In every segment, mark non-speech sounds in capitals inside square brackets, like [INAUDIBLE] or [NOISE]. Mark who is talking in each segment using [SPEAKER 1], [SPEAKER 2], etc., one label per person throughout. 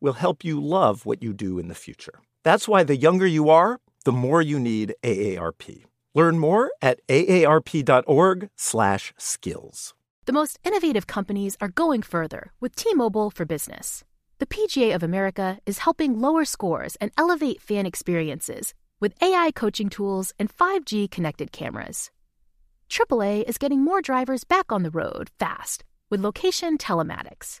[SPEAKER 1] will help you love what you do in the future. That's why the younger you are, the more you need AARP. Learn more at aarp.org/skills.
[SPEAKER 2] The most innovative companies are going further with T-Mobile for Business. The PGA of America is helping lower scores and elevate fan experiences with AI coaching tools and 5G connected cameras. AAA is getting more drivers back on the road fast with location telematics.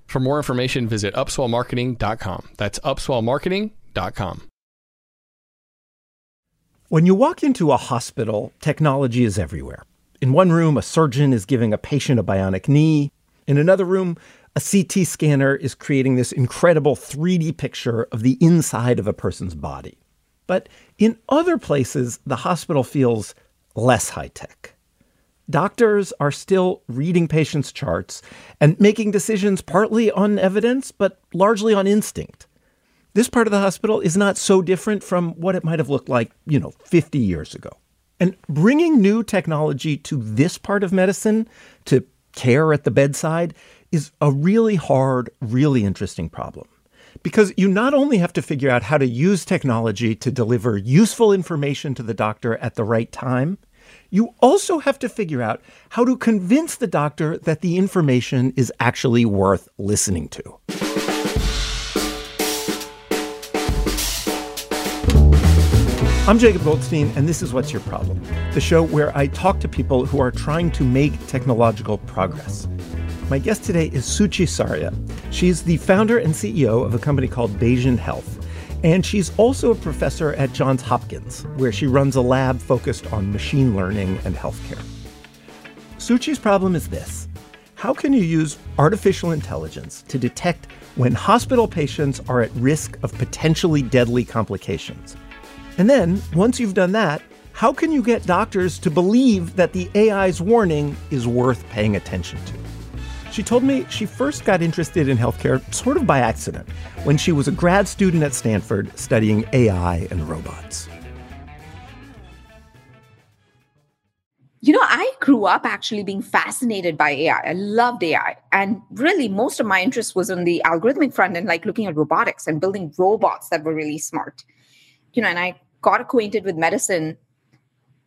[SPEAKER 3] For more information, visit upswellmarketing.com. That's upswellmarketing.com.
[SPEAKER 1] When you walk into a hospital, technology is everywhere. In one room, a surgeon is giving a patient a bionic knee. In another room, a CT scanner is creating this incredible 3D picture of the inside of a person's body. But in other places, the hospital feels less high tech. Doctors are still reading patients' charts and making decisions partly on evidence, but largely on instinct. This part of the hospital is not so different from what it might have looked like, you know, 50 years ago. And bringing new technology to this part of medicine, to care at the bedside, is a really hard, really interesting problem. Because you not only have to figure out how to use technology to deliver useful information to the doctor at the right time, you also have to figure out how to convince the doctor that the information is actually worth listening to. I'm Jacob Goldstein, and this is What's Your Problem? The show where I talk to people who are trying to make technological progress. My guest today is Suchi Saria. She's the founder and CEO of a company called Bayesian Health. And she's also a professor at Johns Hopkins, where she runs a lab focused on machine learning and healthcare. Suchi's problem is this How can you use artificial intelligence to detect when hospital patients are at risk of potentially deadly complications? And then, once you've done that, how can you get doctors to believe that the AI's warning is worth paying attention to? She told me she first got interested in healthcare sort of by accident when she was a grad student at Stanford studying AI and robots.
[SPEAKER 4] You know, I grew up actually being fascinated by AI. I loved AI. And really, most of my interest was on the algorithmic front and like looking at robotics and building robots that were really smart. You know, and I got acquainted with medicine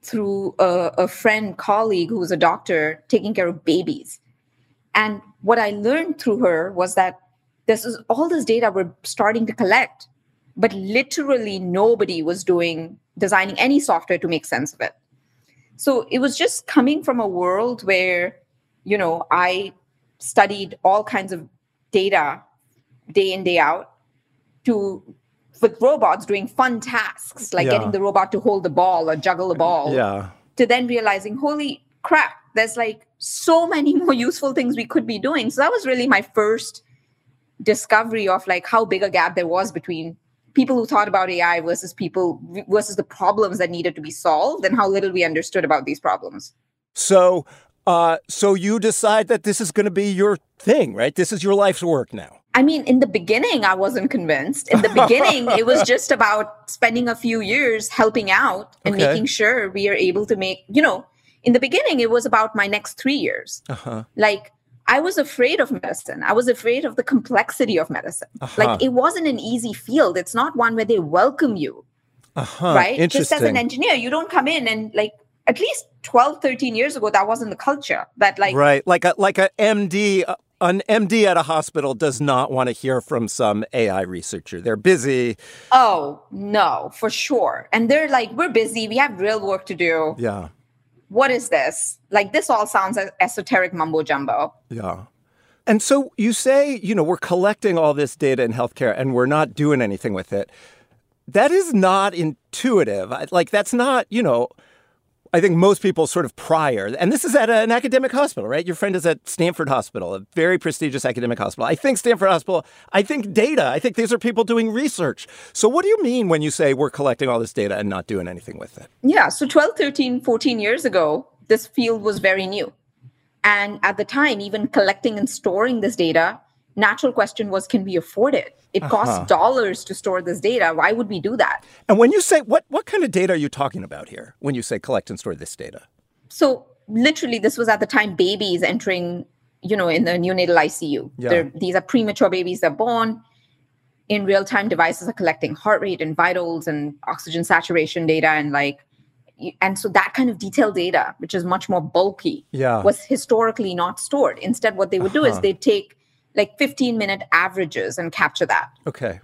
[SPEAKER 4] through a, a friend, colleague who was a doctor taking care of babies. And what I learned through her was that this is all this data we're starting to collect, but literally nobody was doing designing any software to make sense of it. So it was just coming from a world where, you know, I studied all kinds of data day in, day out to with robots doing fun tasks like yeah. getting the robot to hold the ball or juggle the ball.
[SPEAKER 1] Yeah.
[SPEAKER 4] To then realizing, holy crap, there's like so many [LAUGHS] more useful things we could be doing. So that was really my first discovery of like how big a gap there was between people who thought about AI versus people versus the problems that needed to be solved and how little we understood about these problems.
[SPEAKER 1] So uh, so you decide that this is going to be your thing, right? This is your life's work now.
[SPEAKER 4] I mean, in the beginning, I wasn't convinced. In the beginning, it was just about spending a few years helping out and okay. making sure we are able to make, you know, in the beginning, it was about my next three years. Uh-huh. Like, I was afraid of medicine. I was afraid of the complexity of medicine. Uh-huh. Like it wasn't an easy field. It's not one where they welcome you.
[SPEAKER 1] Uh-huh.
[SPEAKER 4] Right? Just as an engineer, you don't come in and like at least 12 13 years ago that wasn't the culture that like
[SPEAKER 1] right like a like a md an MD at a hospital does not want to hear from some AI researcher. They're busy.
[SPEAKER 4] Oh, no, for sure. And they're like, we're busy. We have real work to do.
[SPEAKER 1] Yeah.
[SPEAKER 4] What is this? Like, this all sounds esoteric mumbo jumbo.
[SPEAKER 1] Yeah. And so you say, you know, we're collecting all this data in healthcare and we're not doing anything with it. That is not intuitive. Like, that's not, you know, I think most people sort of prior, and this is at an academic hospital, right? Your friend is at Stanford Hospital, a very prestigious academic hospital. I think Stanford Hospital, I think data, I think these are people doing research. So, what do you mean when you say we're collecting all this data and not doing anything with it?
[SPEAKER 4] Yeah. So, 12, 13, 14 years ago, this field was very new. And at the time, even collecting and storing this data natural question was can we afford it it uh-huh. costs dollars to store this data why would we do that
[SPEAKER 1] and when you say what what kind of data are you talking about here when you say collect and store this data
[SPEAKER 4] so literally this was at the time babies entering you know in the neonatal icu yeah. these are premature babies that are born in real time devices are collecting heart rate and vitals and oxygen saturation data and like and so that kind of detailed data which is much more bulky
[SPEAKER 1] yeah.
[SPEAKER 4] was historically not stored instead what they would uh-huh. do is uh-huh. they'd take like 15 minute averages and capture that.
[SPEAKER 1] Okay.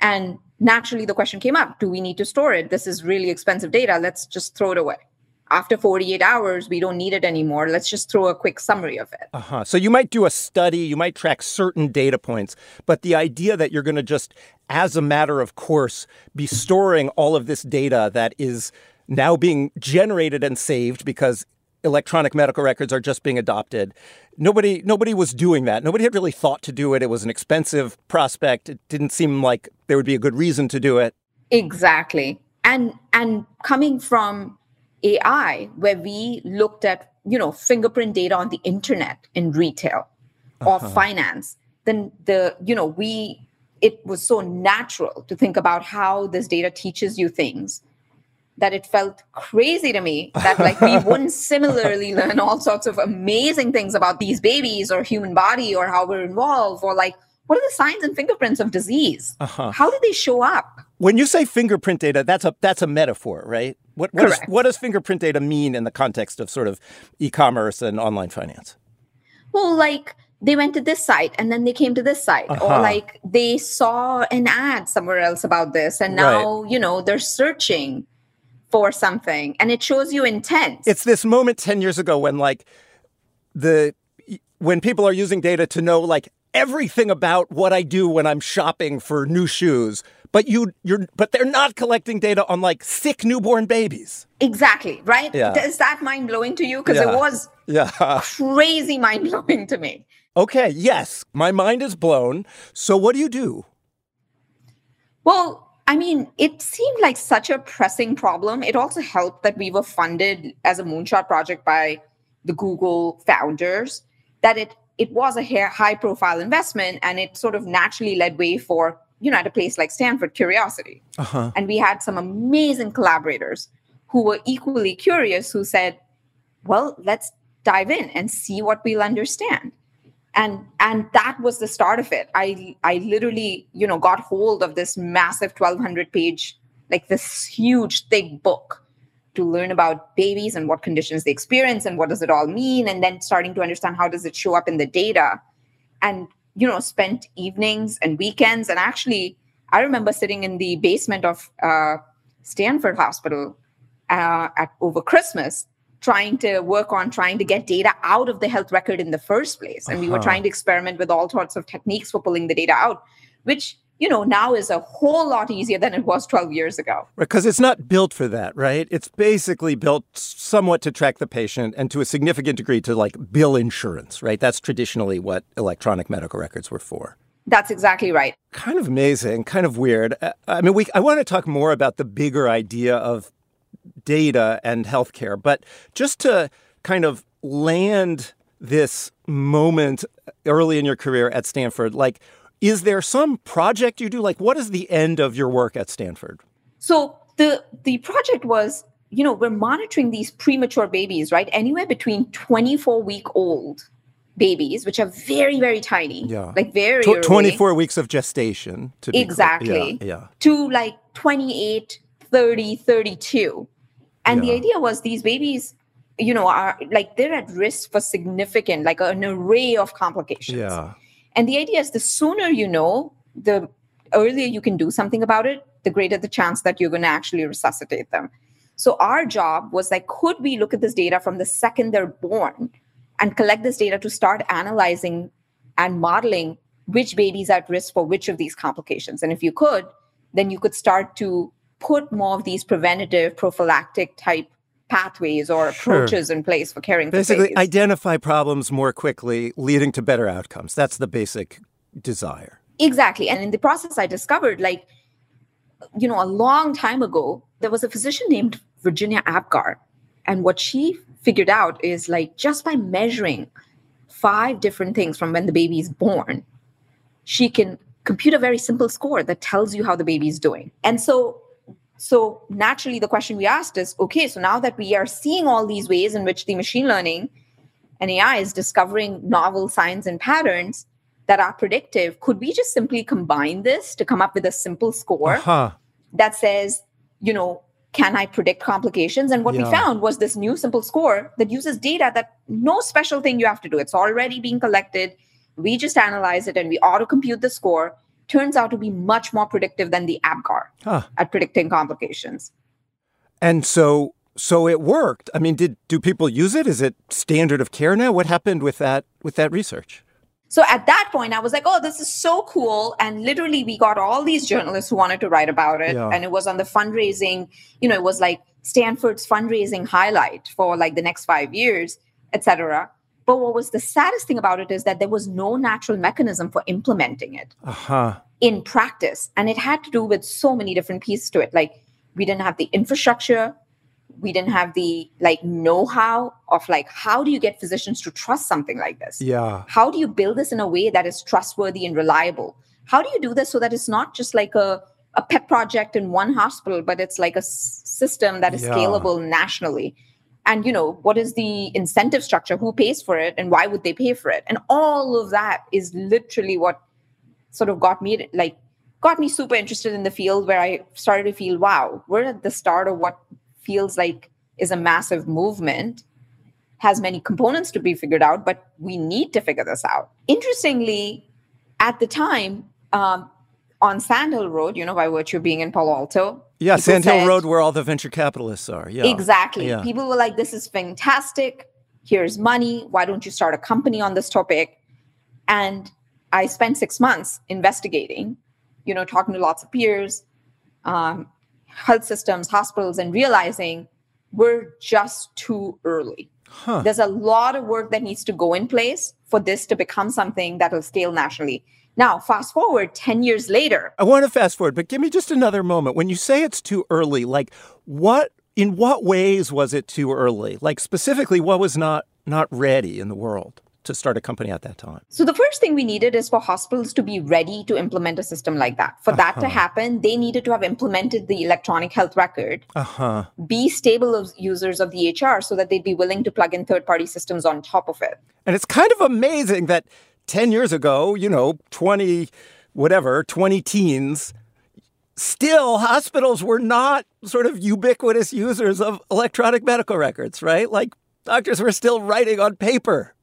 [SPEAKER 4] And naturally, the question came up do we need to store it? This is really expensive data. Let's just throw it away. After 48 hours, we don't need it anymore. Let's just throw a quick summary of it.
[SPEAKER 1] Uh-huh. So you might do a study, you might track certain data points, but the idea that you're going to just, as a matter of course, be storing all of this data that is now being generated and saved because electronic medical records are just being adopted. Nobody nobody was doing that. Nobody had really thought to do it. It was an expensive prospect. It didn't seem like there would be a good reason to do it.
[SPEAKER 4] Exactly. And and coming from AI where we looked at, you know, fingerprint data on the internet in retail or uh-huh. finance, then the, you know, we it was so natural to think about how this data teaches you things that it felt crazy to me that like we wouldn't [LAUGHS] similarly learn all sorts of amazing things about these babies or human body or how we're involved or like what are the signs and fingerprints of disease? Uh-huh. how do they show up?
[SPEAKER 1] When you say fingerprint data that's a that's a metaphor right? What what, is, what does fingerprint data mean in the context of sort of e-commerce and online finance?
[SPEAKER 4] Well like they went to this site and then they came to this site. Uh-huh. or like they saw an ad somewhere else about this and now right. you know they're searching for something and it shows you intent.
[SPEAKER 1] It's this moment 10 years ago when like the when people are using data to know like everything about what I do when I'm shopping for new shoes, but you you're but they're not collecting data on like sick newborn babies.
[SPEAKER 4] Exactly, right? Yeah. Is that mind blowing to you because yeah. it was [LAUGHS] yeah. crazy mind blowing to me.
[SPEAKER 1] Okay, yes, my mind is blown. So what do you do?
[SPEAKER 4] Well, I mean, it seemed like such a pressing problem. It also helped that we were funded as a moonshot project by the Google founders, that it it was a high profile investment and it sort of naturally led way for, you know, at a place like Stanford, curiosity. Uh-huh. And we had some amazing collaborators who were equally curious who said, well, let's dive in and see what we'll understand and and that was the start of it. I i literally you know got hold of this massive 1200 page like this huge thick book to learn about babies and what conditions they experience and what does it all mean and then starting to understand how does it show up in the data. And you know spent evenings and weekends. And actually i remember sitting in the basement of uh, stanford hospital uh, at over christmas trying to work on trying to get data out of the health record in the first place and uh-huh. we were uh-huh. trying to experiment with all sorts of techniques for pulling the data out which you know now is a whole lot easier than it was 12 years ago
[SPEAKER 1] because it's not built for that right it's basically built somewhat to track the patient and to a significant degree to like bill insurance right that's traditionally what electronic medical records were for
[SPEAKER 4] that's exactly right.
[SPEAKER 1] Kind of amazing, kind of weird. Uh, I mean, we I want to talk more about the bigger idea of data and healthcare. But just to kind of land this moment early in your career at Stanford, like, is there some project you do? Like, what is the end of your work at Stanford?
[SPEAKER 4] So the the project was, you know, we're monitoring these premature babies, right? Anywhere between 24 week old babies, which are very, very tiny,
[SPEAKER 1] Yeah.
[SPEAKER 4] like very early,
[SPEAKER 1] 24 weeks of gestation. To be.
[SPEAKER 4] Exactly.
[SPEAKER 1] Yeah. yeah.
[SPEAKER 4] to like 28, 30, 32. And the idea was these babies, you know, are like they're at risk for significant, like an array of complications.
[SPEAKER 1] Yeah.
[SPEAKER 4] And the idea is the sooner you know, the earlier you can do something about it, the greater the chance that you're going to actually resuscitate them. So our job was like, could we look at this data from the second they're born and collect this data to start analyzing and modeling which babies are at risk for which of these complications? And if you could, then you could start to put more of these preventative, prophylactic type pathways or
[SPEAKER 1] Sure.
[SPEAKER 4] approaches in place for caring
[SPEAKER 1] Basically,
[SPEAKER 4] babies.
[SPEAKER 1] identify problems more quickly, leading to better outcomes. That's the basic desire.
[SPEAKER 4] Exactly. And in the process, I discovered, like, you know, a long time ago, there was a physician named Virginia Apgar. And what she figured out is like just by measuring five different things from when the baby is born, she can compute a very simple score that tells you how the baby is doing. And so, so naturally, the question we asked is okay, so now that we are seeing all these ways in which the machine learning and AI is discovering novel signs and patterns that are predictive, could we just simply combine this to come up with a simple score
[SPEAKER 1] Huh.
[SPEAKER 4] that says, you know, can I predict complications? And what we found was this new simple score that uses data that no special thing you have to do. It's already being collected. We just analyze it and we auto compute the score. Turns out to be much more predictive than the Apgar
[SPEAKER 1] Huh.
[SPEAKER 4] at predicting complications.
[SPEAKER 1] And so so it worked. I mean, did do people use it? Is it standard of care now? What happened with that with that research?
[SPEAKER 4] So at that point, I was like, oh, this is so cool. And literally, we got all these journalists who wanted to write about it.
[SPEAKER 1] Yeah.
[SPEAKER 4] And it was on the fundraising, you know, it was like Stanford's fundraising highlight for like the next five years, et cetera. But what was the saddest thing about it is that there was no natural mechanism for implementing it
[SPEAKER 1] Uh-huh.
[SPEAKER 4] in practice. And it had to do with so many different pieces to it. Like we didn't have the infrastructure, we didn't have the like know-how of like how do you get physicians to trust something like this?
[SPEAKER 1] Yeah.
[SPEAKER 4] how do you build this in a way that is trustworthy and reliable how do you do this so that it's not just like a, a pet project in one hospital but it's like a s- system that is
[SPEAKER 1] Yeah.
[SPEAKER 4] scalable nationally and you know what is the incentive structure who pays for it and why would they pay for it and all of that is literally what sort of got me like got me super interested in the field where i started to feel wow we're at the start of what feels like is a massive movement has many components to be figured out, but we need to figure this out. Interestingly, at the time, um, on Sandhill Road, you know, by virtue of being in Palo Alto.
[SPEAKER 1] Yeah, Sand Hill Road where all the venture capitalists are. Yeah.
[SPEAKER 4] Exactly.
[SPEAKER 1] Yeah.
[SPEAKER 4] People were like, this is fantastic. Here's money. Why don't you start a company on this topic? And I spent six months investigating, you know, talking to lots of peers, um, health systems, hospitals, and realizing we're just too early.
[SPEAKER 1] Huh.
[SPEAKER 4] There's a lot of work that needs to go in place for this to become something that will scale nationally. Now, fast forward 10 years later,
[SPEAKER 1] I want to fast forward, but give me just another moment. When you say it's too early, like what in what ways was it too early? Like specifically what was not not ready in the world to start a company at that time?
[SPEAKER 4] So the first thing we needed is for hospitals to be ready to implement a system like that. For that to
[SPEAKER 1] Uh-huh.
[SPEAKER 4] happen, they needed to have implemented the electronic health record,
[SPEAKER 1] Uh-huh.
[SPEAKER 4] be stable of users of the EHR so that they'd be willing to plug in third-party systems on top of it.
[SPEAKER 1] And it's kind of amazing that 10 years ago, you know, 20 whatever, 20 teens, still hospitals were not sort of ubiquitous users of electronic medical records, right? Like doctors were still writing on paper.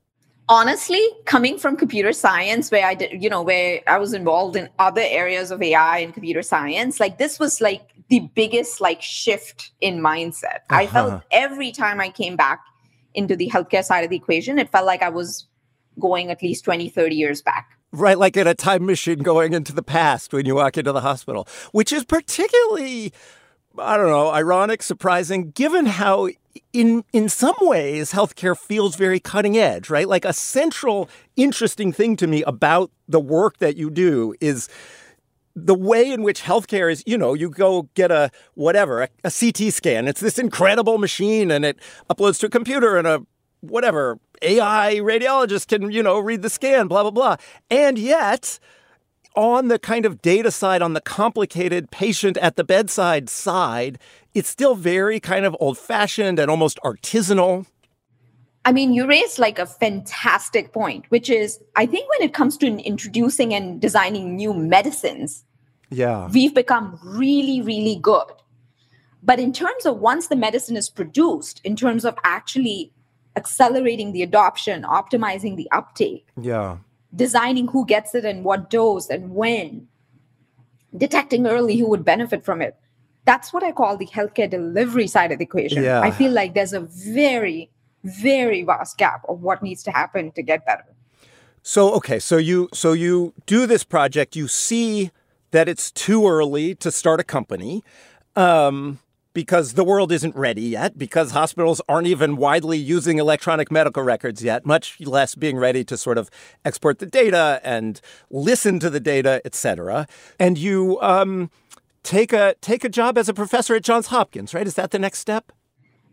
[SPEAKER 4] Honestly, coming from computer science where I did, you know, where I was involved in other areas of AI and computer science, like this was like the biggest like shift in mindset. I
[SPEAKER 1] Uh-huh.
[SPEAKER 4] felt every time I came back into the healthcare side of the equation, it felt like I was going at least 20, 30 years back.
[SPEAKER 1] Right, like in a time machine going into the past when you walk into the hospital, which is particularly, I don't know, ironic, surprising, given how in in some ways healthcare feels very cutting edge, right? Like a central interesting thing to me about the work that you do is the way in which healthcare is, you know, you go get a whatever, a, a CT scan. It's this incredible machine and it uploads to a computer and a whatever AI radiologist can, you know, read the scan, blah, blah, blah. And yet, on the kind of data side, on the complicated patient at the bedside side, it's still very kind of old fashioned and almost artisanal.
[SPEAKER 4] I mean, you raised like a fantastic point, which is I think when it comes to introducing and designing new medicines,
[SPEAKER 1] yeah,
[SPEAKER 4] we've become really, really good. But in terms of once the medicine is produced, in terms of actually accelerating the adoption, optimizing the uptake,
[SPEAKER 1] yeah,
[SPEAKER 4] designing who gets it and what dose and when, detecting early who would benefit from it. That's what I call the healthcare delivery side of the equation.
[SPEAKER 1] Yeah.
[SPEAKER 4] I feel like there's a very very vast gap of what needs to happen to get better.
[SPEAKER 1] So okay, so you so you do this project, you see that it's too early to start a company. Um, because the world isn't ready yet, because hospitals aren't even widely using electronic medical records yet, much less being ready to sort of export the data and listen to the data, et cetera. And you um, take a take a job as a professor at Johns Hopkins, right? Is that the next step?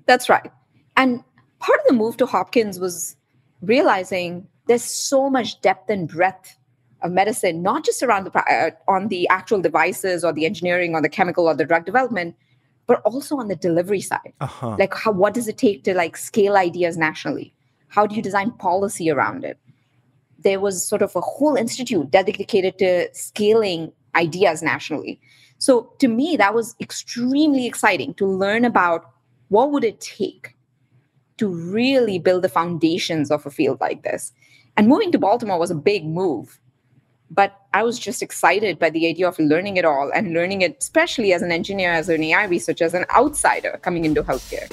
[SPEAKER 4] That's right. And part of the move to Hopkins was realizing there's so much depth and breadth of medicine, not just around the uh, on the actual devices or the engineering or the chemical or the drug development, but also on the delivery side.
[SPEAKER 1] Uh-huh.
[SPEAKER 4] Like, how what does it take to like scale ideas nationally? How do you design policy around it? There was sort of a whole institute dedicated to scaling ideas nationally. So to me, that was extremely exciting to learn about what would it take to really build the foundations of a field like this. And moving to Baltimore was a big move. But I was just excited by the idea of learning it all and learning it, especially as an engineer, as an AI researcher, as an outsider coming into healthcare.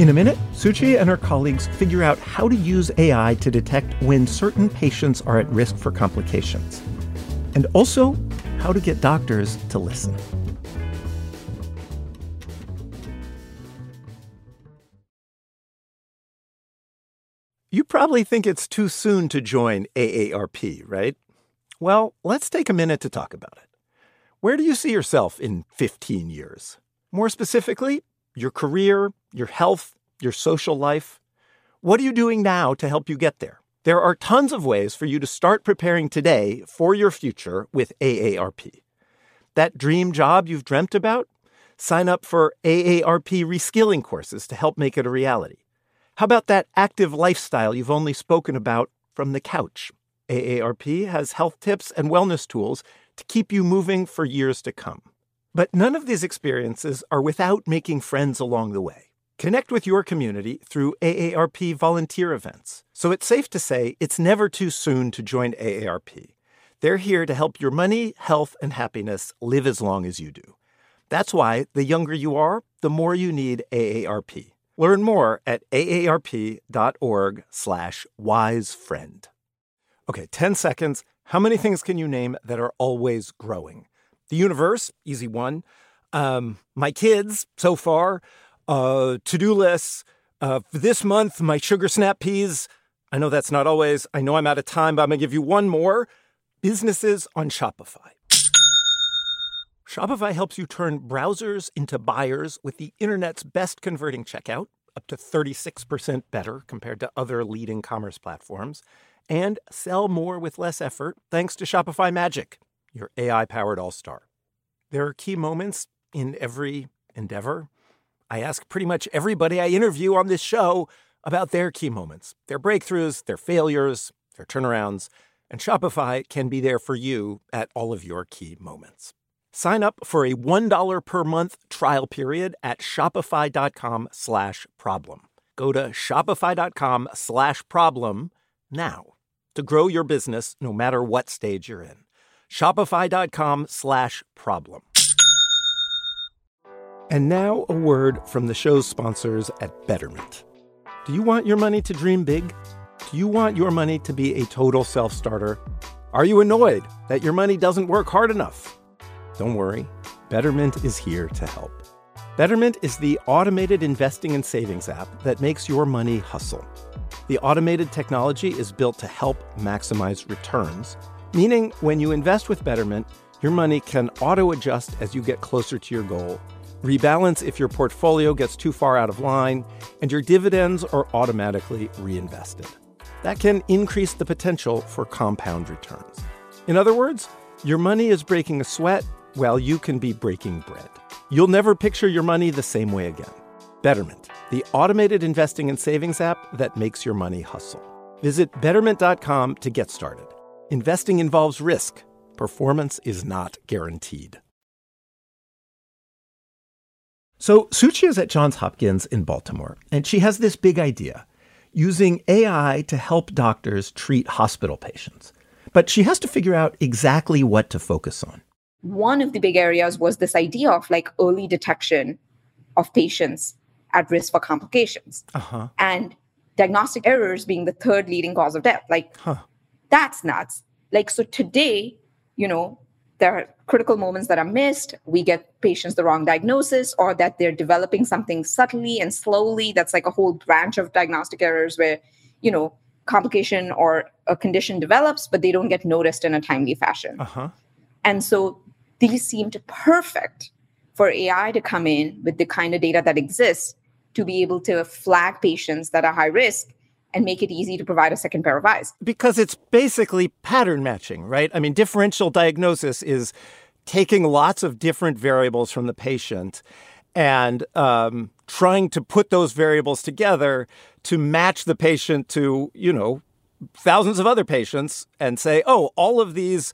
[SPEAKER 1] In a minute, Suchi and her colleagues figure out how to use AI to detect when certain patients are at risk for complications, and also how to get doctors to listen. You probably think it's too soon to join AARP, right? Well, let's take a minute to talk about it. Where do you see yourself in 15 years? More specifically, your career, your health, your social life. What are you doing now to help you get there? There are tons of ways for you to start preparing today for your future with AARP. That dream job you've dreamt about? Sign up for AARP reskilling courses to help make it a reality. How about that active lifestyle you've only spoken about from the couch? AARP has health tips and wellness tools to keep you moving for years to come. But none of these experiences are without making friends along the way. Connect with your community through AARP volunteer events. So it's safe to say it's never too soon to join AARP. They're here to help your money, health, and happiness live as long as you do. That's why the younger you are, the more you need AARP. Learn more at aarp.org slash wisefriend. Okay, 10 seconds. How many things can you name that are always growing? The universe, easy one. Um, my kids, so far. Uh, to-do lists. Uh, this month, my sugar snap peas. I know that's not always. I know I'm out of time, but I'm going to give you one more. Businesses on Shopify. Shopify helps you turn browsers into buyers with the internet's best converting checkout, up to 36% better compared to other leading commerce platforms, and sell more with less effort thanks to Shopify Magic, your AI powered all star. There are key moments in every endeavor. I ask pretty much everybody I interview on this show about their key moments, their breakthroughs, their failures, their turnarounds, and Shopify can be there for you at all of your key moments. Sign up for a $1 per month trial period at shopify.com slash problem. Go to shopify.com slash problem now to grow your business no matter what stage you're in. Shopify.com slash problem. And now a word from the show's sponsors at Betterment. Do you want your money to dream big? Do you want your money to be a total self starter? Are you annoyed that your money doesn't work hard enough? Don't worry, Betterment is here to help. Betterment is the automated investing and savings app that makes your money hustle. The automated technology is built to help maximize returns, meaning when you invest with Betterment, your money can auto adjust as you get closer to your goal, rebalance if your portfolio gets too far out of line, and your dividends are automatically reinvested. That can increase the potential for compound returns. In other words, your money is breaking a sweat while you can be breaking bread. You'll never picture your money the same way again. Betterment. the automated investing and savings app that makes your money hustle. Visit betterment.com to get started. Investing involves risk, performance is not guaranteed. So, Suchi is at Johns Hopkins in Baltimore, and she has this big idea using AI to help doctors treat hospital patients. But she has to figure out exactly what to focus on.
[SPEAKER 4] One of the big areas was this idea of like early detection of patients at risk for complications. Uh-huh. And diagnostic errors being the third leading cause of death. Like, huh. that's nuts. Like, so today, you know, there are critical moments that are missed. We get patients the wrong diagnosis or that they're developing something subtly and slowly. That's like a whole branch of diagnostic errors where, you know, complication or a condition develops, but they don't get noticed in a timely fashion. Uh-huh. And so these seemed perfect for AI to come in with the kind of data that exists to be able to flag patients that are high risk and make it easy to provide a second pair of eyes.
[SPEAKER 1] Because it's basically pattern matching, right? I mean, differential diagnosis is taking lots of different variables from the patient and um, trying to put those variables together to match the patient to, you know, thousands of other patients and say, oh, all of these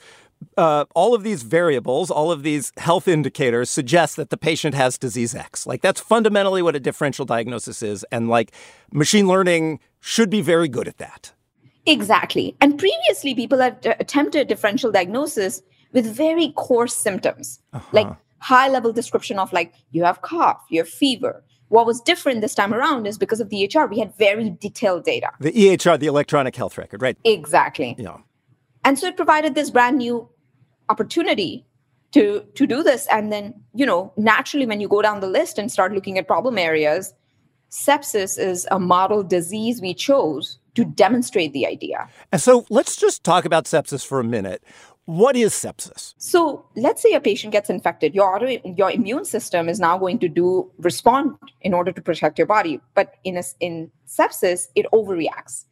[SPEAKER 1] uh, all of these variables, all of these health indicators suggest that the patient has disease X. Like that's fundamentally what a differential diagnosis is. And like machine learning should be very good at that.
[SPEAKER 4] Exactly. And previously, people had attempted differential diagnosis with very coarse symptoms, uh-huh. like high level description of like, you have cough, you have fever. What was different this time around is because of the EHR, we had very detailed data.
[SPEAKER 1] The EHR, the electronic health record, right?
[SPEAKER 4] Exactly. Yeah. And so it provided this brand new opportunity to to do this. And then you know naturally when you go down the list and start looking at problem areas sepsis is a model disease we chose to demonstrate the idea.
[SPEAKER 1] And so let's just talk about sepsis for a minute. What is sepsis?
[SPEAKER 4] So let's say a patient gets infected. Your auto, your immune system is now going to do respond in order to protect your body. But in a, in sepsis it overreacts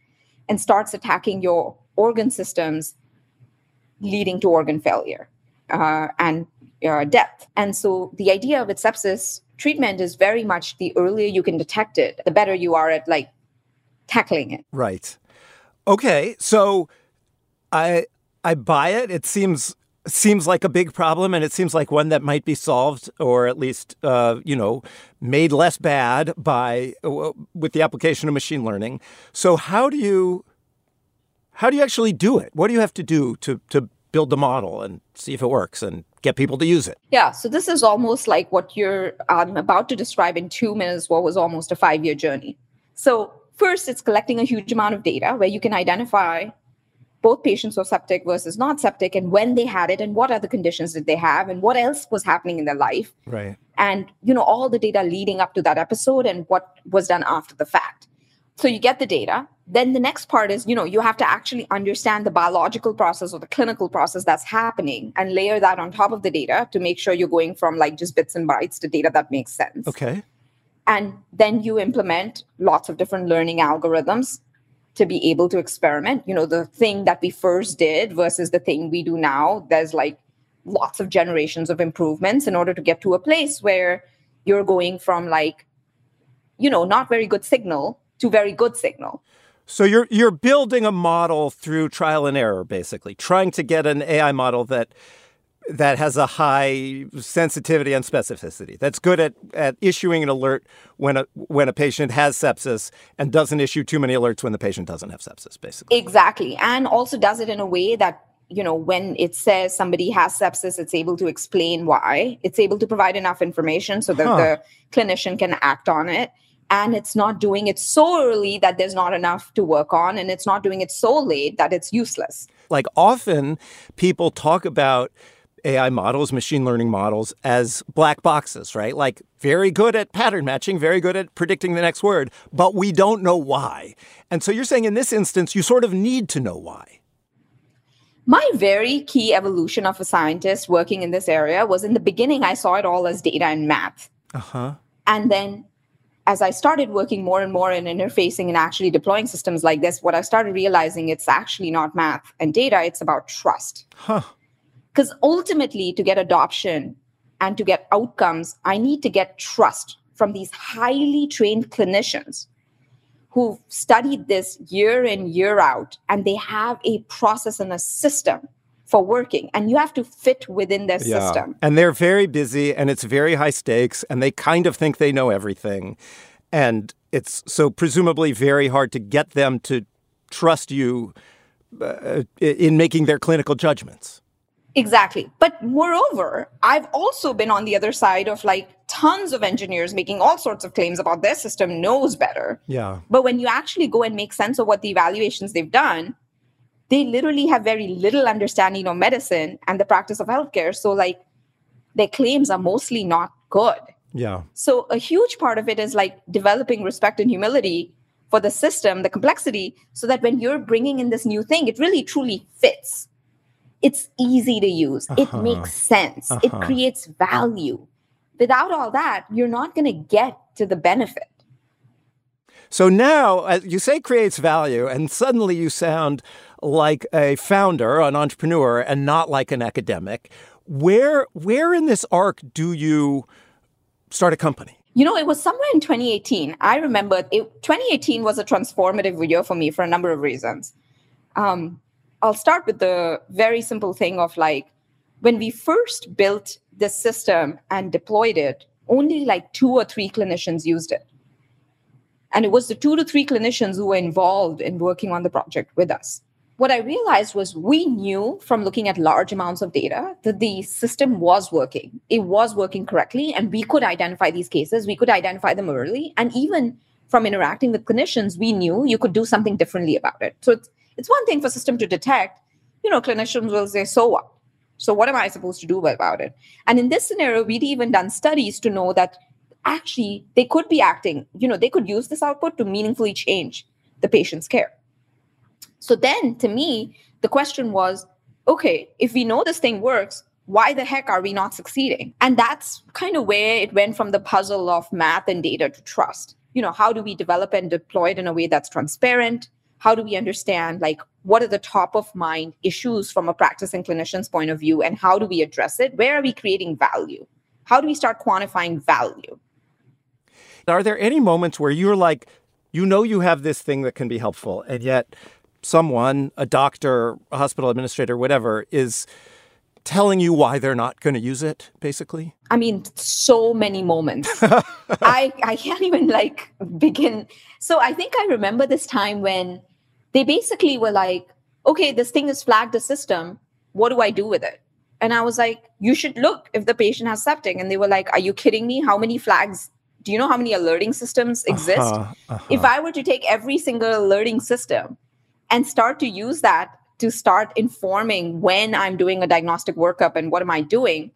[SPEAKER 4] and starts attacking your organ systems leading to organ failure uh, and uh, death. And so the idea with sepsis treatment is very much the earlier you can detect it, the better you are at like tackling it.
[SPEAKER 1] Right. Okay. So I I buy it. It seems seems like a big problem and it seems like one that might be solved or at least uh, you know made less bad by with the application of machine learning so how do you how do you actually do it? What do you have to do to, to build the model and see if it works and get people to use it?
[SPEAKER 4] Yeah, so this is almost like what you're um, about to describe in two minutes, what was almost a five year journey. So, first, it's collecting a huge amount of data where you can identify both patients were septic versus not septic and when they had it and what other conditions did they have and what else was happening in their life
[SPEAKER 1] right
[SPEAKER 4] and you know all the data leading up to that episode and what was done after the fact so you get the data. Then the next part is you know you have to actually understand the biological process or the clinical process that's happening and layer that on top of the data to make sure you're going from like just bits and bytes to data that makes sense.
[SPEAKER 1] Okay.
[SPEAKER 4] And then you implement lots of different learning algorithms to be able to experiment. You know the thing that we first did versus the thing we do now there's like lots of generations of improvements in order to get to a place where you're going from like you know not very good signal to very good signal
[SPEAKER 1] so you're you're building a model through trial and error, basically, trying to get an AI model that that has a high sensitivity and specificity. That's good at, at issuing an alert when a when a patient has sepsis and doesn't issue too many alerts when the patient doesn't have sepsis, basically.
[SPEAKER 4] Exactly. And also does it in a way that, you know, when it says somebody has sepsis, it's able to explain why. It's able to provide enough information so that huh. the clinician can act on it and it's not doing it so early that there's not enough to work on and it's not doing it so late that it's useless
[SPEAKER 1] like often people talk about AI models, machine learning models as black boxes, right? Like very good at pattern matching, very good at predicting the next word, but we don't know why. And so you're saying in this instance, you sort of need to know why.
[SPEAKER 4] My very key evolution of a scientist working in this area was in the beginning, I saw it all as data and math. Uh huh. And then as I started working more and more in interfacing and actually deploying systems like this, what I started realizing it's actually not math and data, it's about trust. Because huh. ultimately, to get adoption and to get outcomes, I need to get trust from these highly trained clinicians who've studied this year in, year out, and they have a process and a system for working and you have to fit within their yeah. system.
[SPEAKER 1] And they're very busy and it's very high stakes and they kind of think they know everything. And it's so presumably very hard to get them to trust you uh, in making their clinical judgments.
[SPEAKER 4] Exactly. But moreover, I've also been on the other side of like tons of engineers making all sorts of claims about their system knows better.
[SPEAKER 1] Yeah.
[SPEAKER 4] But when you actually go and make sense of what the evaluations they've done, they literally have very little understanding of medicine and the practice of healthcare. So, like, their claims are mostly not good.
[SPEAKER 1] Yeah.
[SPEAKER 4] So, a huge part of it is like developing respect and humility for the system, the complexity, so that when you're bringing in this new thing, it really truly fits. It's easy to use, uh-huh. it makes sense, uh-huh. it creates value. Without all that, you're not going to get to the benefit.
[SPEAKER 1] So now uh, you say creates value, and suddenly you sound like a founder, an entrepreneur, and not like an academic. Where where in this arc do you start a company?
[SPEAKER 4] You know, it was somewhere in 2018. I remember it, 2018 was a transformative year for me for a number of reasons. Um, I'll start with the very simple thing of like when we first built this system and deployed it, only like two or three clinicians used it. And it was the two to three clinicians who were involved in working on the project with us what I realized was we knew from looking at large amounts of data that the system was working. It was working correctly, and we could identify these cases. We could identify them early. And even from interacting with clinicians, we knew you could do something differently about it. So it's, it's one thing for system to detect. You know, clinicians will say, so what? So what am I supposed to do about it? And in this scenario, we'd even done studies to know that actually they could be acting, you know, they could use this output to meaningfully change the patient's care. So then to me, the question was okay, if we know this thing works, why the heck are we not succeeding? And that's kind of where it went from the puzzle of math and data to trust. You know, how do we develop and deploy it in a way that's transparent? How do we understand like what are the top of mind issues from a practicing clinician's point of view and how do we address it? Where are we creating value? How do we start quantifying value?
[SPEAKER 1] Are there any moments where you're like, you know, you have this thing that can be helpful, and yet someone, a doctor, a hospital administrator, whatever, is telling you why they're not going to use it basically?
[SPEAKER 4] I mean so many moments. [LAUGHS] I i can't even like begin. So i think i remember this time when they basically were like okay this thing is flagged the system. What do i do with it? And i was like you should look if the patient has septic. And they were like are you kidding me? How many flags do you know how many alerting systems exist uh-huh, uh-huh. if i were to take every single alerting system and start to use that to start informing when I'm doing a diagnostic workup and what am I doing,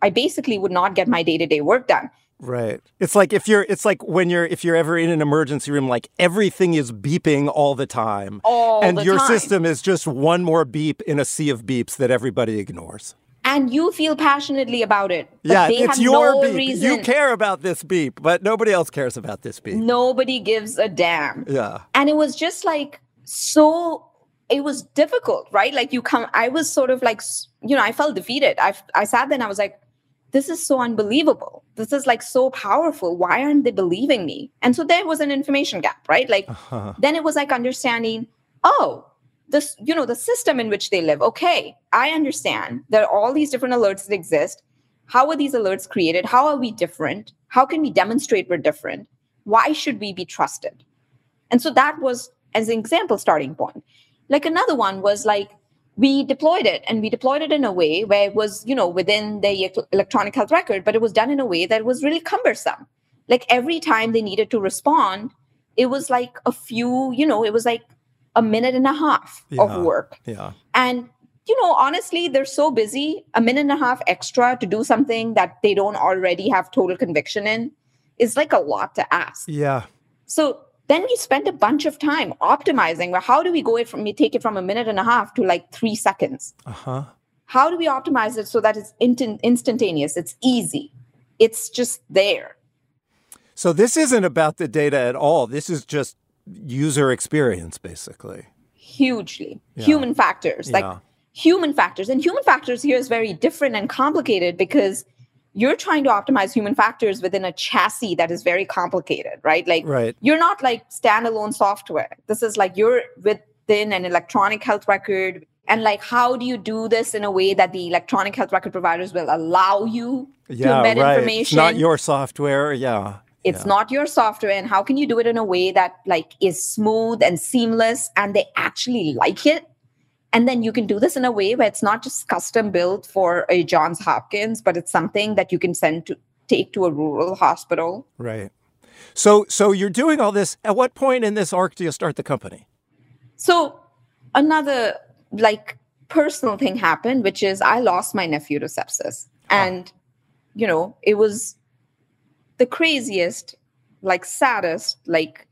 [SPEAKER 4] I basically would not get my day to day work done.
[SPEAKER 1] Right. It's like if you're it's like when you're if you're ever in an emergency room like everything is beeping all the time
[SPEAKER 4] all
[SPEAKER 1] and your
[SPEAKER 4] time.
[SPEAKER 1] system is just one more beep in a sea of beeps that everybody ignores.
[SPEAKER 4] And you feel passionately about it.
[SPEAKER 1] yeah, it's your no beep. Reason. You care about this beep, but nobody else cares about this beep.
[SPEAKER 4] Nobody gives a damn.
[SPEAKER 1] Yeah.
[SPEAKER 4] And it was just like so it was difficult, right? Like you come, I was sort of like, you know, I felt defeated. I, I sat there and I was like, this is so unbelievable. This is like so powerful. Why aren't they believing me? And so there was an information gap, right? Like uh-huh. then it was like understanding, oh, this, you know, the system in which they live. Okay, I understand. There are all these different alerts that exist. How are these alerts created? How are we different? How can we demonstrate we're different? Why should we be trusted? And so that was as an example starting point. Like another one was like we deployed it and we deployed it in a way where it was, you know, within the electronic health record, but it was done in a way that was really cumbersome. Like every time they needed to respond, it was like a few, you know, it was like a minute and a half
[SPEAKER 1] yeah,
[SPEAKER 4] of work.
[SPEAKER 1] Yeah.
[SPEAKER 4] And you know, honestly, they're so busy, a minute and a half extra to do something that they don't already have total conviction in is like a lot to ask.
[SPEAKER 1] Yeah.
[SPEAKER 4] So then we spend a bunch of time optimizing. Well, how do we go it from we take it from a minute and a half to like three seconds?
[SPEAKER 1] Uh-huh.
[SPEAKER 4] How do we optimize it so that it's in- instantaneous? It's easy. It's just there.
[SPEAKER 1] So this isn't about the data at all. This is just user experience, basically.
[SPEAKER 4] Hugely yeah. human factors, like yeah. human factors, and human factors here is very different and complicated because you're trying to optimize human factors within a chassis that is very complicated, right? Like
[SPEAKER 1] right.
[SPEAKER 4] you're not like standalone software. This is like you're within an electronic health record. And like, how do you do this in a way that the electronic health record providers will allow you
[SPEAKER 1] Yeah,
[SPEAKER 4] to embed
[SPEAKER 1] right.
[SPEAKER 4] information?
[SPEAKER 1] It's not your software. Yeah.
[SPEAKER 4] It's
[SPEAKER 1] yeah.
[SPEAKER 4] not your software and how can you do it in a way that like is smooth and seamless and they actually like it and then you can do this in a way where it's not just custom built for a johns hopkins but it's something that you can send to take to a rural hospital
[SPEAKER 1] Right. So so you're doing all this. At what point in this arc do you start the company?
[SPEAKER 4] so another like personal thing happened which is i lost my nephew to sepsis ah. and you know it was the craziest like saddest like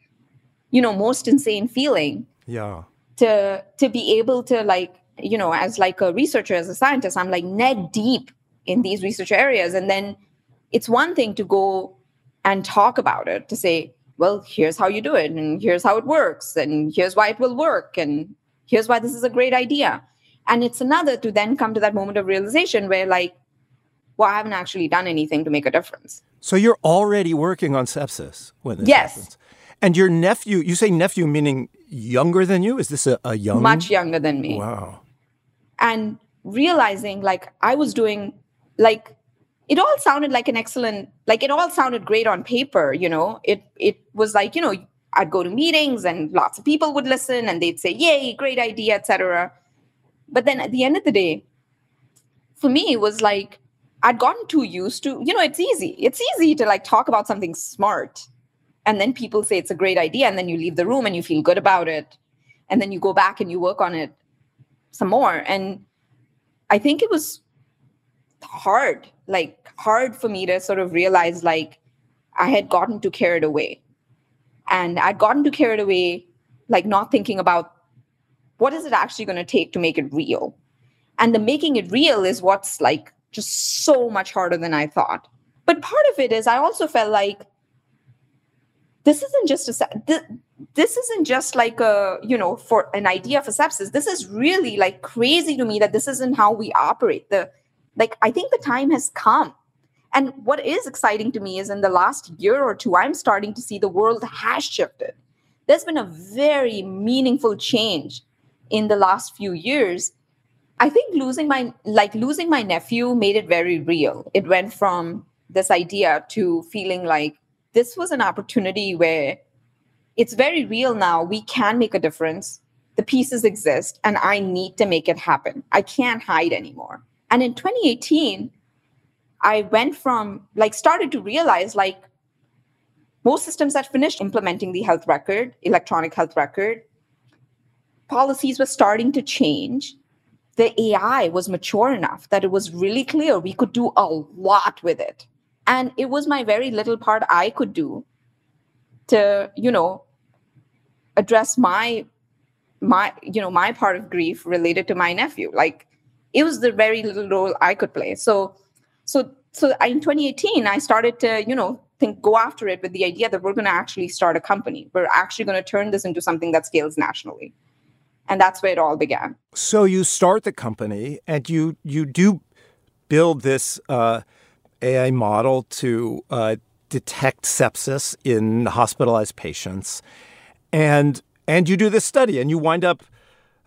[SPEAKER 4] you know most insane feeling
[SPEAKER 1] Yeah.
[SPEAKER 4] to to be able to like you know as like a researcher as a scientist i'm like neck deep in these research areas and then it's one thing to go and talk about it to say well here's how you do it and here's how it works and here's why it will work and here's why this is a great idea and it's another to then come to that moment of realization where like well i haven't actually done anything to make a difference
[SPEAKER 1] So you're already working on sepsis when this
[SPEAKER 4] Yes.
[SPEAKER 1] happens. And your nephew, you say nephew meaning younger than you? Is this a, a young?
[SPEAKER 4] much younger than me
[SPEAKER 1] Wow.
[SPEAKER 4] and realizing like I was doing like it all sounded like an excellent like it all sounded great on paper, you know. It it was like, you know, I'd go to meetings and lots of people would listen and they'd say, "Yay, great idea," etc. But then at the end of the day, for me it was like I'd gotten too used to, you know, it's easy. It's easy to like talk about something smart and then people say it's a great idea and then you leave the room and you feel good about it and then you go back and you work on it some more. And i think it was hard like hard for me to sort of realize like i had gotten too carried away. And i'd gotten too carried away like not thinking about what is it actually going to take to make it real. And the making it real is what's like just so much harder than i thought. But part of it is i also felt like this isn't just a this isn't just like a you know for an idea for sepsis. This is really like crazy to me that this isn't how we operate. The like i think the time has come. And what is exciting to me is in the last year or two i'm starting to see the world has shifted. There's been a very meaningful change in the last few years i think losing my like losing my nephew made it very real it went from this idea to feeling like this was an opportunity where it's very real now. We can make a difference. The pieces exist, and I need to make it happen. I can't hide anymore. And in 2018, I went from like started to realize like most systems had finished implementing the health record, electronic health record. Policies were starting to change. The AI was mature enough that it was really clear we could do a lot with it. And it was my very little part i could do to you know address my my you know my part of grief related to my nephew. Like it was the very little role i could play. So so so in 2018 i started to you know think go after it with the idea that we're going to actually start a company. We're actually going to turn this into something that scales nationally and that's where it all began
[SPEAKER 1] So you start the company and you you do build this uh, AI model to uh, detect sepsis in hospitalized patients, and and you do this study and you wind up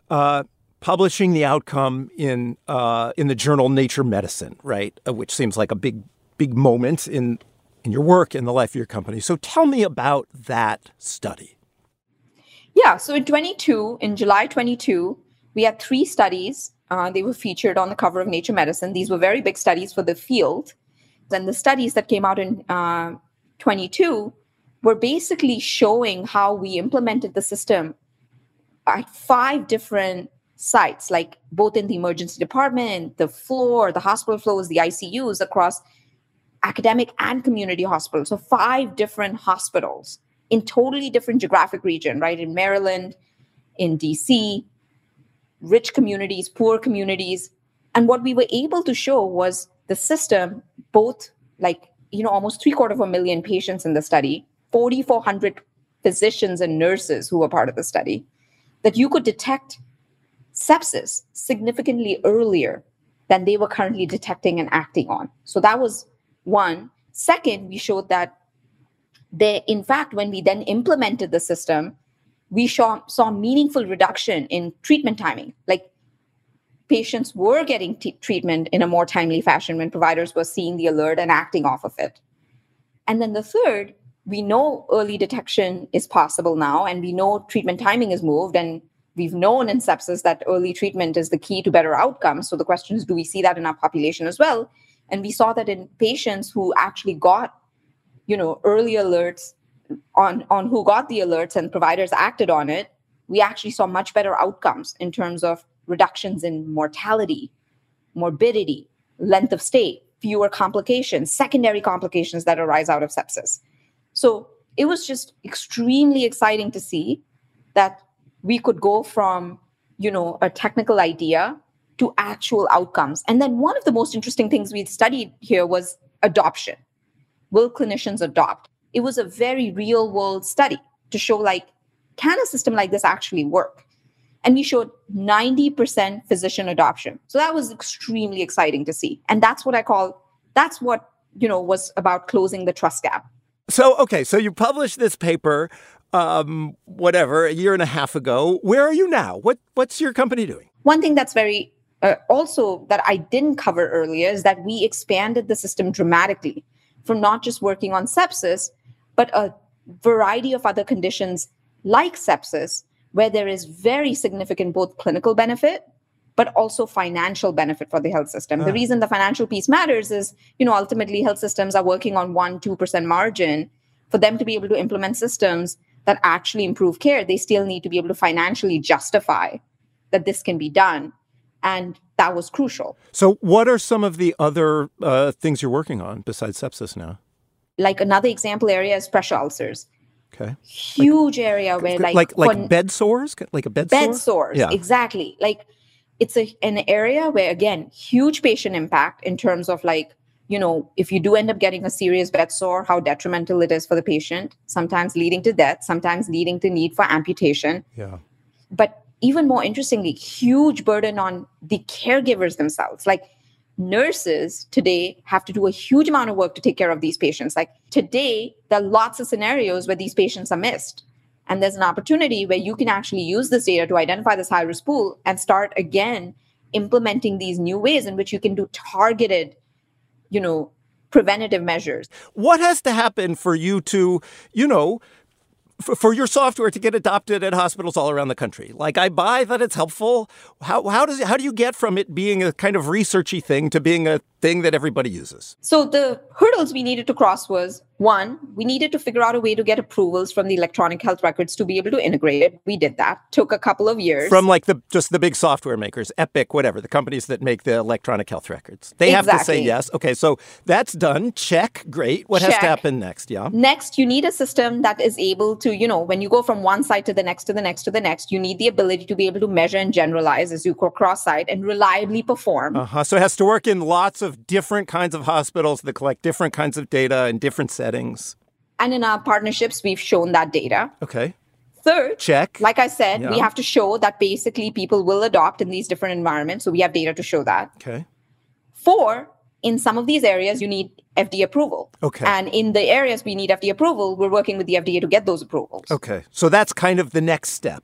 [SPEAKER 1] uh, publishing the outcome in uh, in the journal Nature Medicine, right? Uh, which seems like a big big moment in in your work in the life of your company. So tell me about that study.
[SPEAKER 4] Yeah. So in 22, in July 22, we had three studies. Uh, they were featured on the cover of Nature Medicine. These were very big studies for the field. And the studies that came out in uh, 22 were basically showing how we implemented the system at five different sites, like both in the emergency department, the floor, the hospital floors, the ICUs across academic and community hospitals. So five different hospitals in totally different geographic region, right? In Maryland, in DC, rich communities, poor communities. And what we were able to show was the system, both like, you know, almost three quarter of a million patients in the study, 4,400 physicians and nurses who were part of the study, that you could detect sepsis significantly earlier than they were currently detecting and acting on. So that was One. Second, we showed that they, in fact, when we then implemented the system, we saw, saw meaningful reduction in treatment timing. Like patients were getting t- treatment in a more timely fashion when providers were seeing the alert and acting off of it. And then the third, we know early detection is possible now, and we know treatment timing is moved. And we've known in sepsis that early treatment is the key to better outcomes. So the question is, do we see that in our population as well? And we saw that in patients who actually got, you know, early alerts on, on who got the alerts and providers acted on it, we actually saw much better outcomes in terms of reductions in mortality, morbidity, length of stay, fewer complications, secondary complications that arise out of sepsis. So it was just extremely exciting to see that we could go from, you know, a technical idea to actual outcomes. And then one of the most interesting things we studied here was adoption. Will clinicians adopt? It was a very real world study to show like, can a system like this actually work? And we showed 90% physician adoption. So that was extremely exciting to see. And that's what I call, that's what, you know, was about closing the trust gap.
[SPEAKER 1] So, okay, so you published this paper, um, whatever, a year and a half ago. Where are you now? What What's your company doing?
[SPEAKER 4] One thing that's very uh, also that I didn't cover earlier is that we expanded the system dramatically from not just working on sepsis, but a variety of other conditions like sepsis, where there is very significant both clinical benefit but also financial benefit for the health system. Uh. The reason the financial piece matters is, you know, ultimately health systems are working on 1 2% margin for them to be able to implement systems that actually improve care. They still need to be able to financially justify that this can be done. And that was crucial.
[SPEAKER 1] So, what are some of the other uh, things you're working on besides sepsis now?
[SPEAKER 4] Like another example area is pressure ulcers.
[SPEAKER 1] Okay.
[SPEAKER 4] Huge like, area where like
[SPEAKER 1] like like bed sores, like a bed,
[SPEAKER 4] bed
[SPEAKER 1] sore?
[SPEAKER 4] sores. Yeah. Exactly. Like it's a, an area where again huge patient impact in terms of like you know if you do end up getting a serious bed sore how detrimental it is for the patient sometimes leading to death sometimes leading to need for amputation
[SPEAKER 1] yeah
[SPEAKER 4] but even more interestingly huge burden on the caregivers themselves. Like nurses today have to do a huge amount of work to take care of these patients. Like today there are lots of scenarios where these patients are missed. And there's an opportunity where you can actually use this data to identify this high risk pool and start again implementing these new ways in which you can do targeted, you know, preventative measures.
[SPEAKER 1] What has to happen for you to, you know, for, for your software to get adopted at hospitals all around the country. Like I buy that it's helpful. How how does how do you get from it being a kind of researchy thing to being a thing that everybody uses?
[SPEAKER 4] So the hurdles we needed to cross was one, we needed to figure out a way to get approvals from the electronic health records to be able to integrate it. We did that. Took a couple of years.
[SPEAKER 1] From like the just the big software makers, Epic, whatever, the companies that make the electronic health records. They exactly. have to say yes. Okay, so that's done. Check. Great. What Check. has to happen next? Yeah.
[SPEAKER 4] Next, you need a system that is able to, you know, when you go from one site to the next to the next to the next, you need the ability to be able to measure and generalize as you go cross site and reliably perform.
[SPEAKER 1] Uh-huh. So it has to work in lots of different kinds of hospitals that collect different kinds of data in different settings.
[SPEAKER 4] And in our partnerships, we've shown that data.
[SPEAKER 1] Okay.
[SPEAKER 4] Third,
[SPEAKER 1] check.
[SPEAKER 4] Like I said, yeah. we have to show that basically people will adopt in these different environments. So we have data to show that.
[SPEAKER 1] Okay.
[SPEAKER 4] Four, in some of these areas, you need FDA approval.
[SPEAKER 1] Okay.
[SPEAKER 4] And in the areas we need FDA approval, we're working with the FDA to get those approvals.
[SPEAKER 1] Okay. So that's kind of the next step.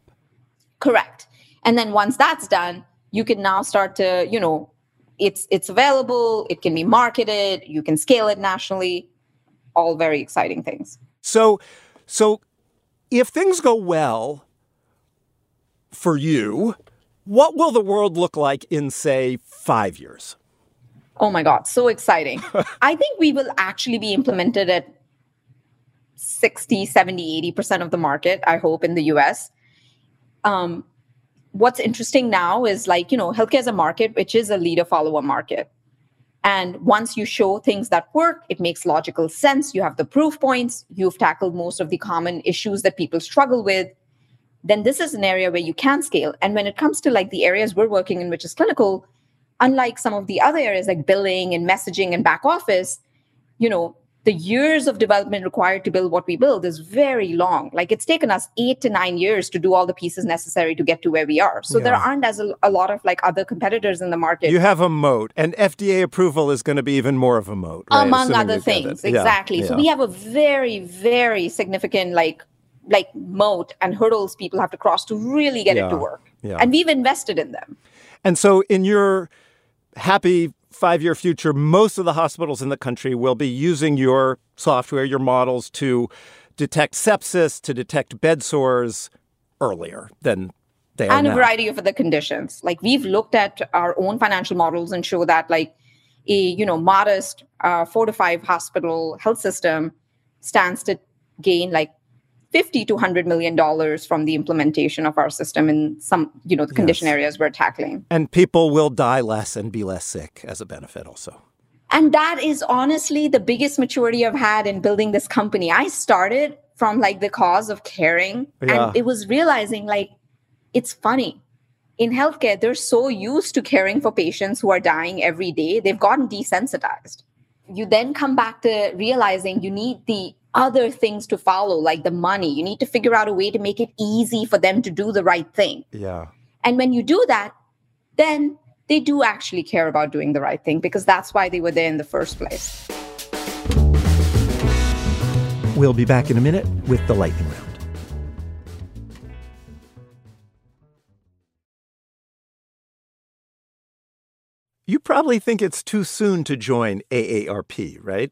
[SPEAKER 4] Correct. And then once that's done, you can now start to, you know, it's it's available, it can be marketed, you can scale it nationally all very exciting things.
[SPEAKER 1] So, so if things go well for you, what will the world look like in, say, five years?
[SPEAKER 4] Oh my God, so exciting. [LAUGHS] I think we will actually be implemented at 60, 70, 80% of the market, I hope, in the US. Um, what's interesting now is like, you know, healthcare is a market which is a leader follower market. And once you show things that work, it makes logical sense. You have the proof points, you've tackled most of the common issues that people struggle with. Then this is an area where you can scale. And when it comes to like the areas we're working in, which is clinical, unlike some of the other areas like billing and messaging and back office, you know, the years of development required to build what we build is very long. Like it's taken us eight to nine years to do all the pieces necessary to get to where we are. So
[SPEAKER 1] Yeah.
[SPEAKER 4] there aren't as a, a lot of like other competitors in the market.
[SPEAKER 1] You have a moat, and FDA approval is going to be even more of a moat, right?
[SPEAKER 4] among
[SPEAKER 1] Assuming
[SPEAKER 4] other
[SPEAKER 1] you get it.
[SPEAKER 4] things
[SPEAKER 1] Yeah,
[SPEAKER 4] exactly so
[SPEAKER 1] yeah.
[SPEAKER 4] we have a very very significant like like moat and hurdles people have to cross to really get it to work
[SPEAKER 1] yeah.
[SPEAKER 4] and we've invested in them
[SPEAKER 1] And so, in your happy five year future, most of the hospitals in the country will be using your software, your models to detect sepsis, to detect bed sores earlier than they are
[SPEAKER 4] and a variety of other conditions. Like we've looked at our own financial models and show that like a you know modest uh, four to five hospital health system stands to gain like 50 to 100 million dollars from the implementation of our system in some you know the condition
[SPEAKER 1] Yes.
[SPEAKER 4] areas we're tackling
[SPEAKER 1] And people will die less and be less sick as a benefit, also.
[SPEAKER 4] And that is honestly the biggest maturity I've had in building this company. I started from like the cause of caring,
[SPEAKER 1] Yeah.
[SPEAKER 4] and it was realizing like it's funny. In healthcare, they're so used to caring for patients who are dying every day, they've gotten desensitized. You then come back to realizing you need the other things to follow, like the money. You need to figure out a way to make it easy for them to do the right thing.
[SPEAKER 1] Yeah.
[SPEAKER 4] And when you do that, then they do actually care about doing the right thing because that's why they were there in the first place.
[SPEAKER 1] We'll be back in a minute with the lightning round. You probably think it's too soon to join AARP, right?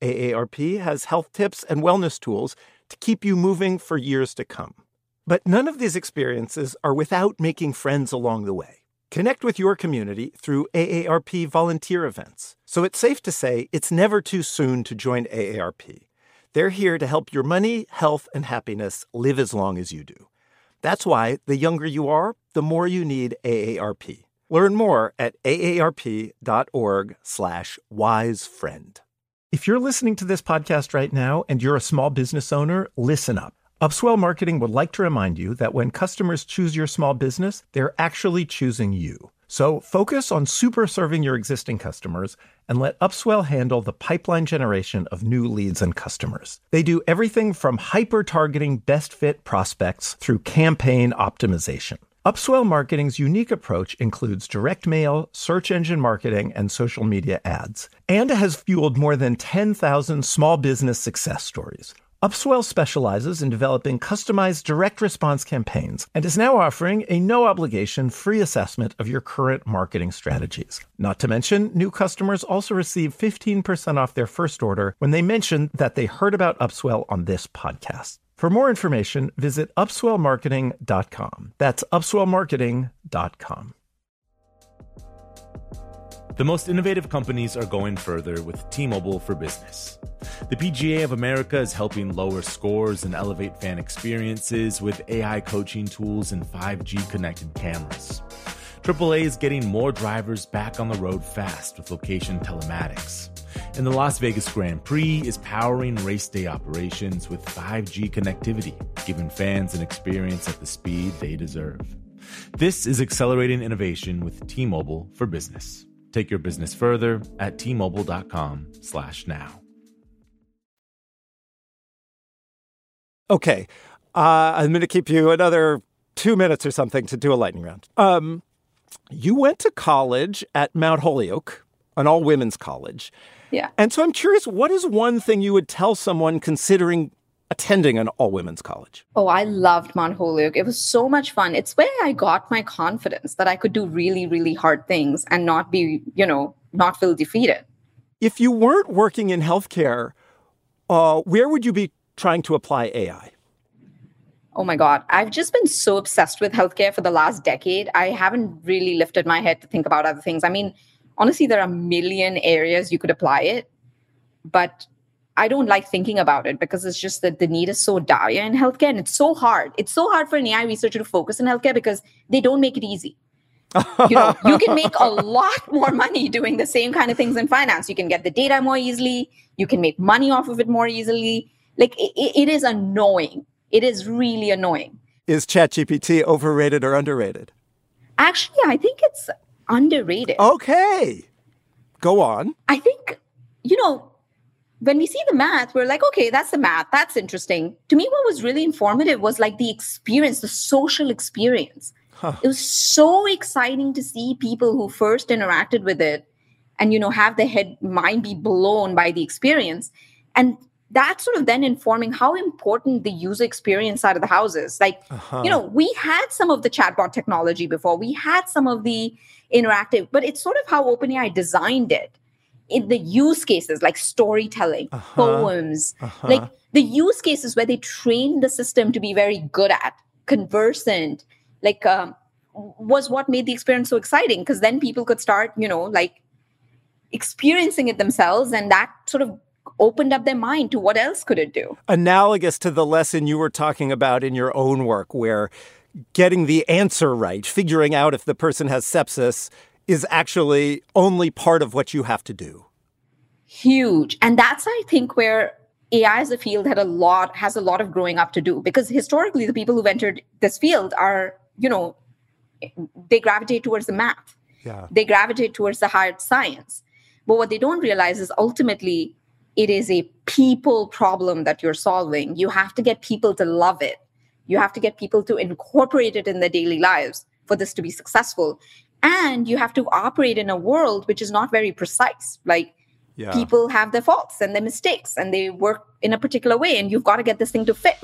[SPEAKER 1] AARP has health tips and wellness tools to keep you moving for years to come. But none of these experiences are without making friends along the way. Connect with your community through AARP volunteer events. So it's safe to say it's never too soon to join AARP. They're here to help your money, health, and happiness live as long as you do. That's why the younger you are, the more you need AARP. Learn more at aarp.org slash wisefriend. If you're listening to this podcast right now and you're a small business owner, listen up. Upswell Marketing would like to remind you that when customers choose your small business, they're actually choosing you. So focus on super serving your existing customers and let Upswell handle the pipeline generation of new leads and customers. They do everything from hyper targeting best fit prospects through campaign optimization. Upswell Marketing's unique approach includes direct mail, search engine marketing, and social media ads, and has fueled more than 10,000 small business success stories. Upswell specializes in developing customized direct response campaigns and is now offering a no obligation free assessment of your current marketing strategies. Not to mention, new customers also receive 15% off their first order when they mention that they heard about Upswell on this podcast. For more information, visit upswellmarketing.com. That's upswellmarketing.com.
[SPEAKER 5] The most innovative companies are going further with T-Mobile for Business. The PGA of America is helping lower scores and elevate fan experiences with AI coaching tools and 5G connected cameras. AAA is getting more drivers back on the road fast with location telematics. And the Las Vegas Grand Prix is powering race day operations with 5G connectivity, giving fans an experience at the speed they deserve. This is accelerating innovation with T-Mobile for Business. Take your business further at tmobile.com slash now.
[SPEAKER 1] Okay, uh, I'm going to keep you another two minutes or something to do a lightning round. Um, you went to college at Mount Holyoke, an all women's college.
[SPEAKER 4] Yeah.
[SPEAKER 1] And so I'm curious, what is one thing you would tell someone considering attending an all women's college?
[SPEAKER 4] Oh, I loved Mount Holyoke. It was so much fun. It's where I got my confidence that I could do really, really hard things and not be, you know, not feel defeated.
[SPEAKER 1] If you weren't working in healthcare, uh, where would you be trying to apply AI?
[SPEAKER 4] Oh my God. I've just been so obsessed with healthcare for the last decade. I haven't really lifted my head to think about other things. I mean, honestly, there are a million areas you could apply it. But I don't like thinking about it because it's just that the need is so dire in healthcare and it's so hard. It's so hard for an AI researcher to focus in healthcare because they don't make it easy. you know, you can make a [LAUGHS] lot more money doing the same kind of things in finance. You can get the data more easily. You can make money off of it more easily. Like it, it is annoying. It is really annoying.
[SPEAKER 1] Is ChatGPT overrated or underrated?
[SPEAKER 4] Actually, I think it's underrated.
[SPEAKER 1] Okay. Go on.
[SPEAKER 4] I think, you know, when we see the math, we're like, okay, that's the math. That's interesting. To me, what was really informative was like the experience, the social experience. Huh. It was so exciting to see people who first interacted with it and, you know, have their head mind be blown by the experience. And that's sort of then informing how important the user experience side of the house is. Like, uh-huh. you know, we had some of the chatbot technology before, we had some of the interactive, but it's sort of how OpenAI designed it in the use cases like storytelling, uh-huh. poems, uh-huh. like the use cases where they train the system to be very good at, conversant, like um, was what made the experience so exciting because then people could start, you know, like experiencing it themselves and that sort of opened up their mind to what else could it do.
[SPEAKER 1] Analogous to the lesson you were talking about in your own work where getting the answer right, figuring out if the person has sepsis is actually only part of what you have to do.
[SPEAKER 4] Huge. And that's, I think, where AI as a field had a lot, has a lot of growing up to do because historically the people who've entered this field are, you know, they gravitate towards the math. Yeah. They gravitate towards the hard science. But what they don't realize is ultimately it is a people problem that you're solving. You have to get people to love it. You have to get people to incorporate it in their daily lives for this to be successful and you have to operate in a world which is not very precise like yeah. people have their faults and their mistakes and they work in a particular way and you've got to get this thing to fit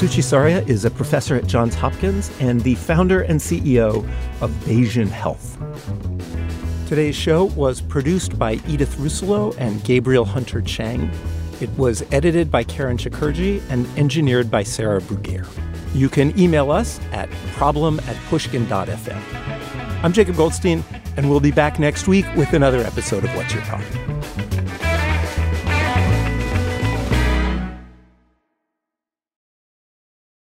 [SPEAKER 1] Suchi Saria is a professor at Johns Hopkins and the founder and CEO of Bayesian Health. Today's show was produced by Edith Russolo and Gabriel Hunter Chang. It was edited by Karen Chakerian and engineered by Sarah Bruguiere. You can email us at problem at pushkin.fm. I'm Jacob Goldstein, and we'll be back next week with another episode of What's Your Problem?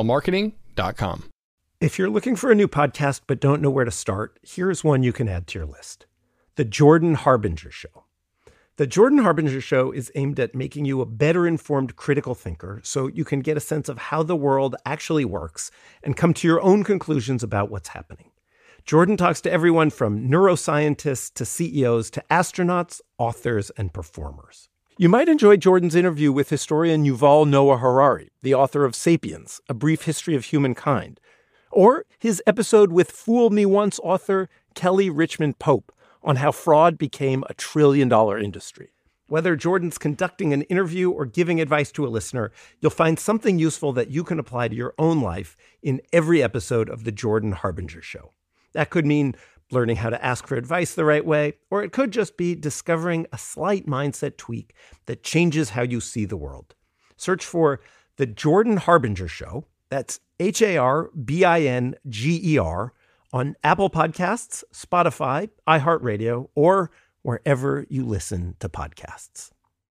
[SPEAKER 3] upswellmarketing.com.
[SPEAKER 1] If you're looking for a new podcast but don't know where to start, here's one you can add to your list The Jordan Harbinger Show. The Jordan Harbinger Show is aimed at making you a better informed critical thinker so you can get a sense of how the world actually works and come to your own conclusions about what's happening. Jordan talks to everyone from neuroscientists to CEOs to astronauts, authors, and performers. You might enjoy Jordan's interview with historian Yuval Noah Harari, the author of Sapiens, A Brief History of Humankind, or his episode with Fool Me Once author Kelly Richmond Pope on how fraud became a trillion dollar industry. Whether Jordan's conducting an interview or giving advice to a listener, you'll find something useful that you can apply to your own life in every episode of The Jordan Harbinger Show. That could mean learning how to ask for advice the right way, or it could just be discovering a slight mindset tweak that changes how you see the world. Search for The Jordan Harbinger Show. That's H A R B I N G E R on Apple Podcasts, Spotify, iHeartRadio, or wherever you listen to podcasts.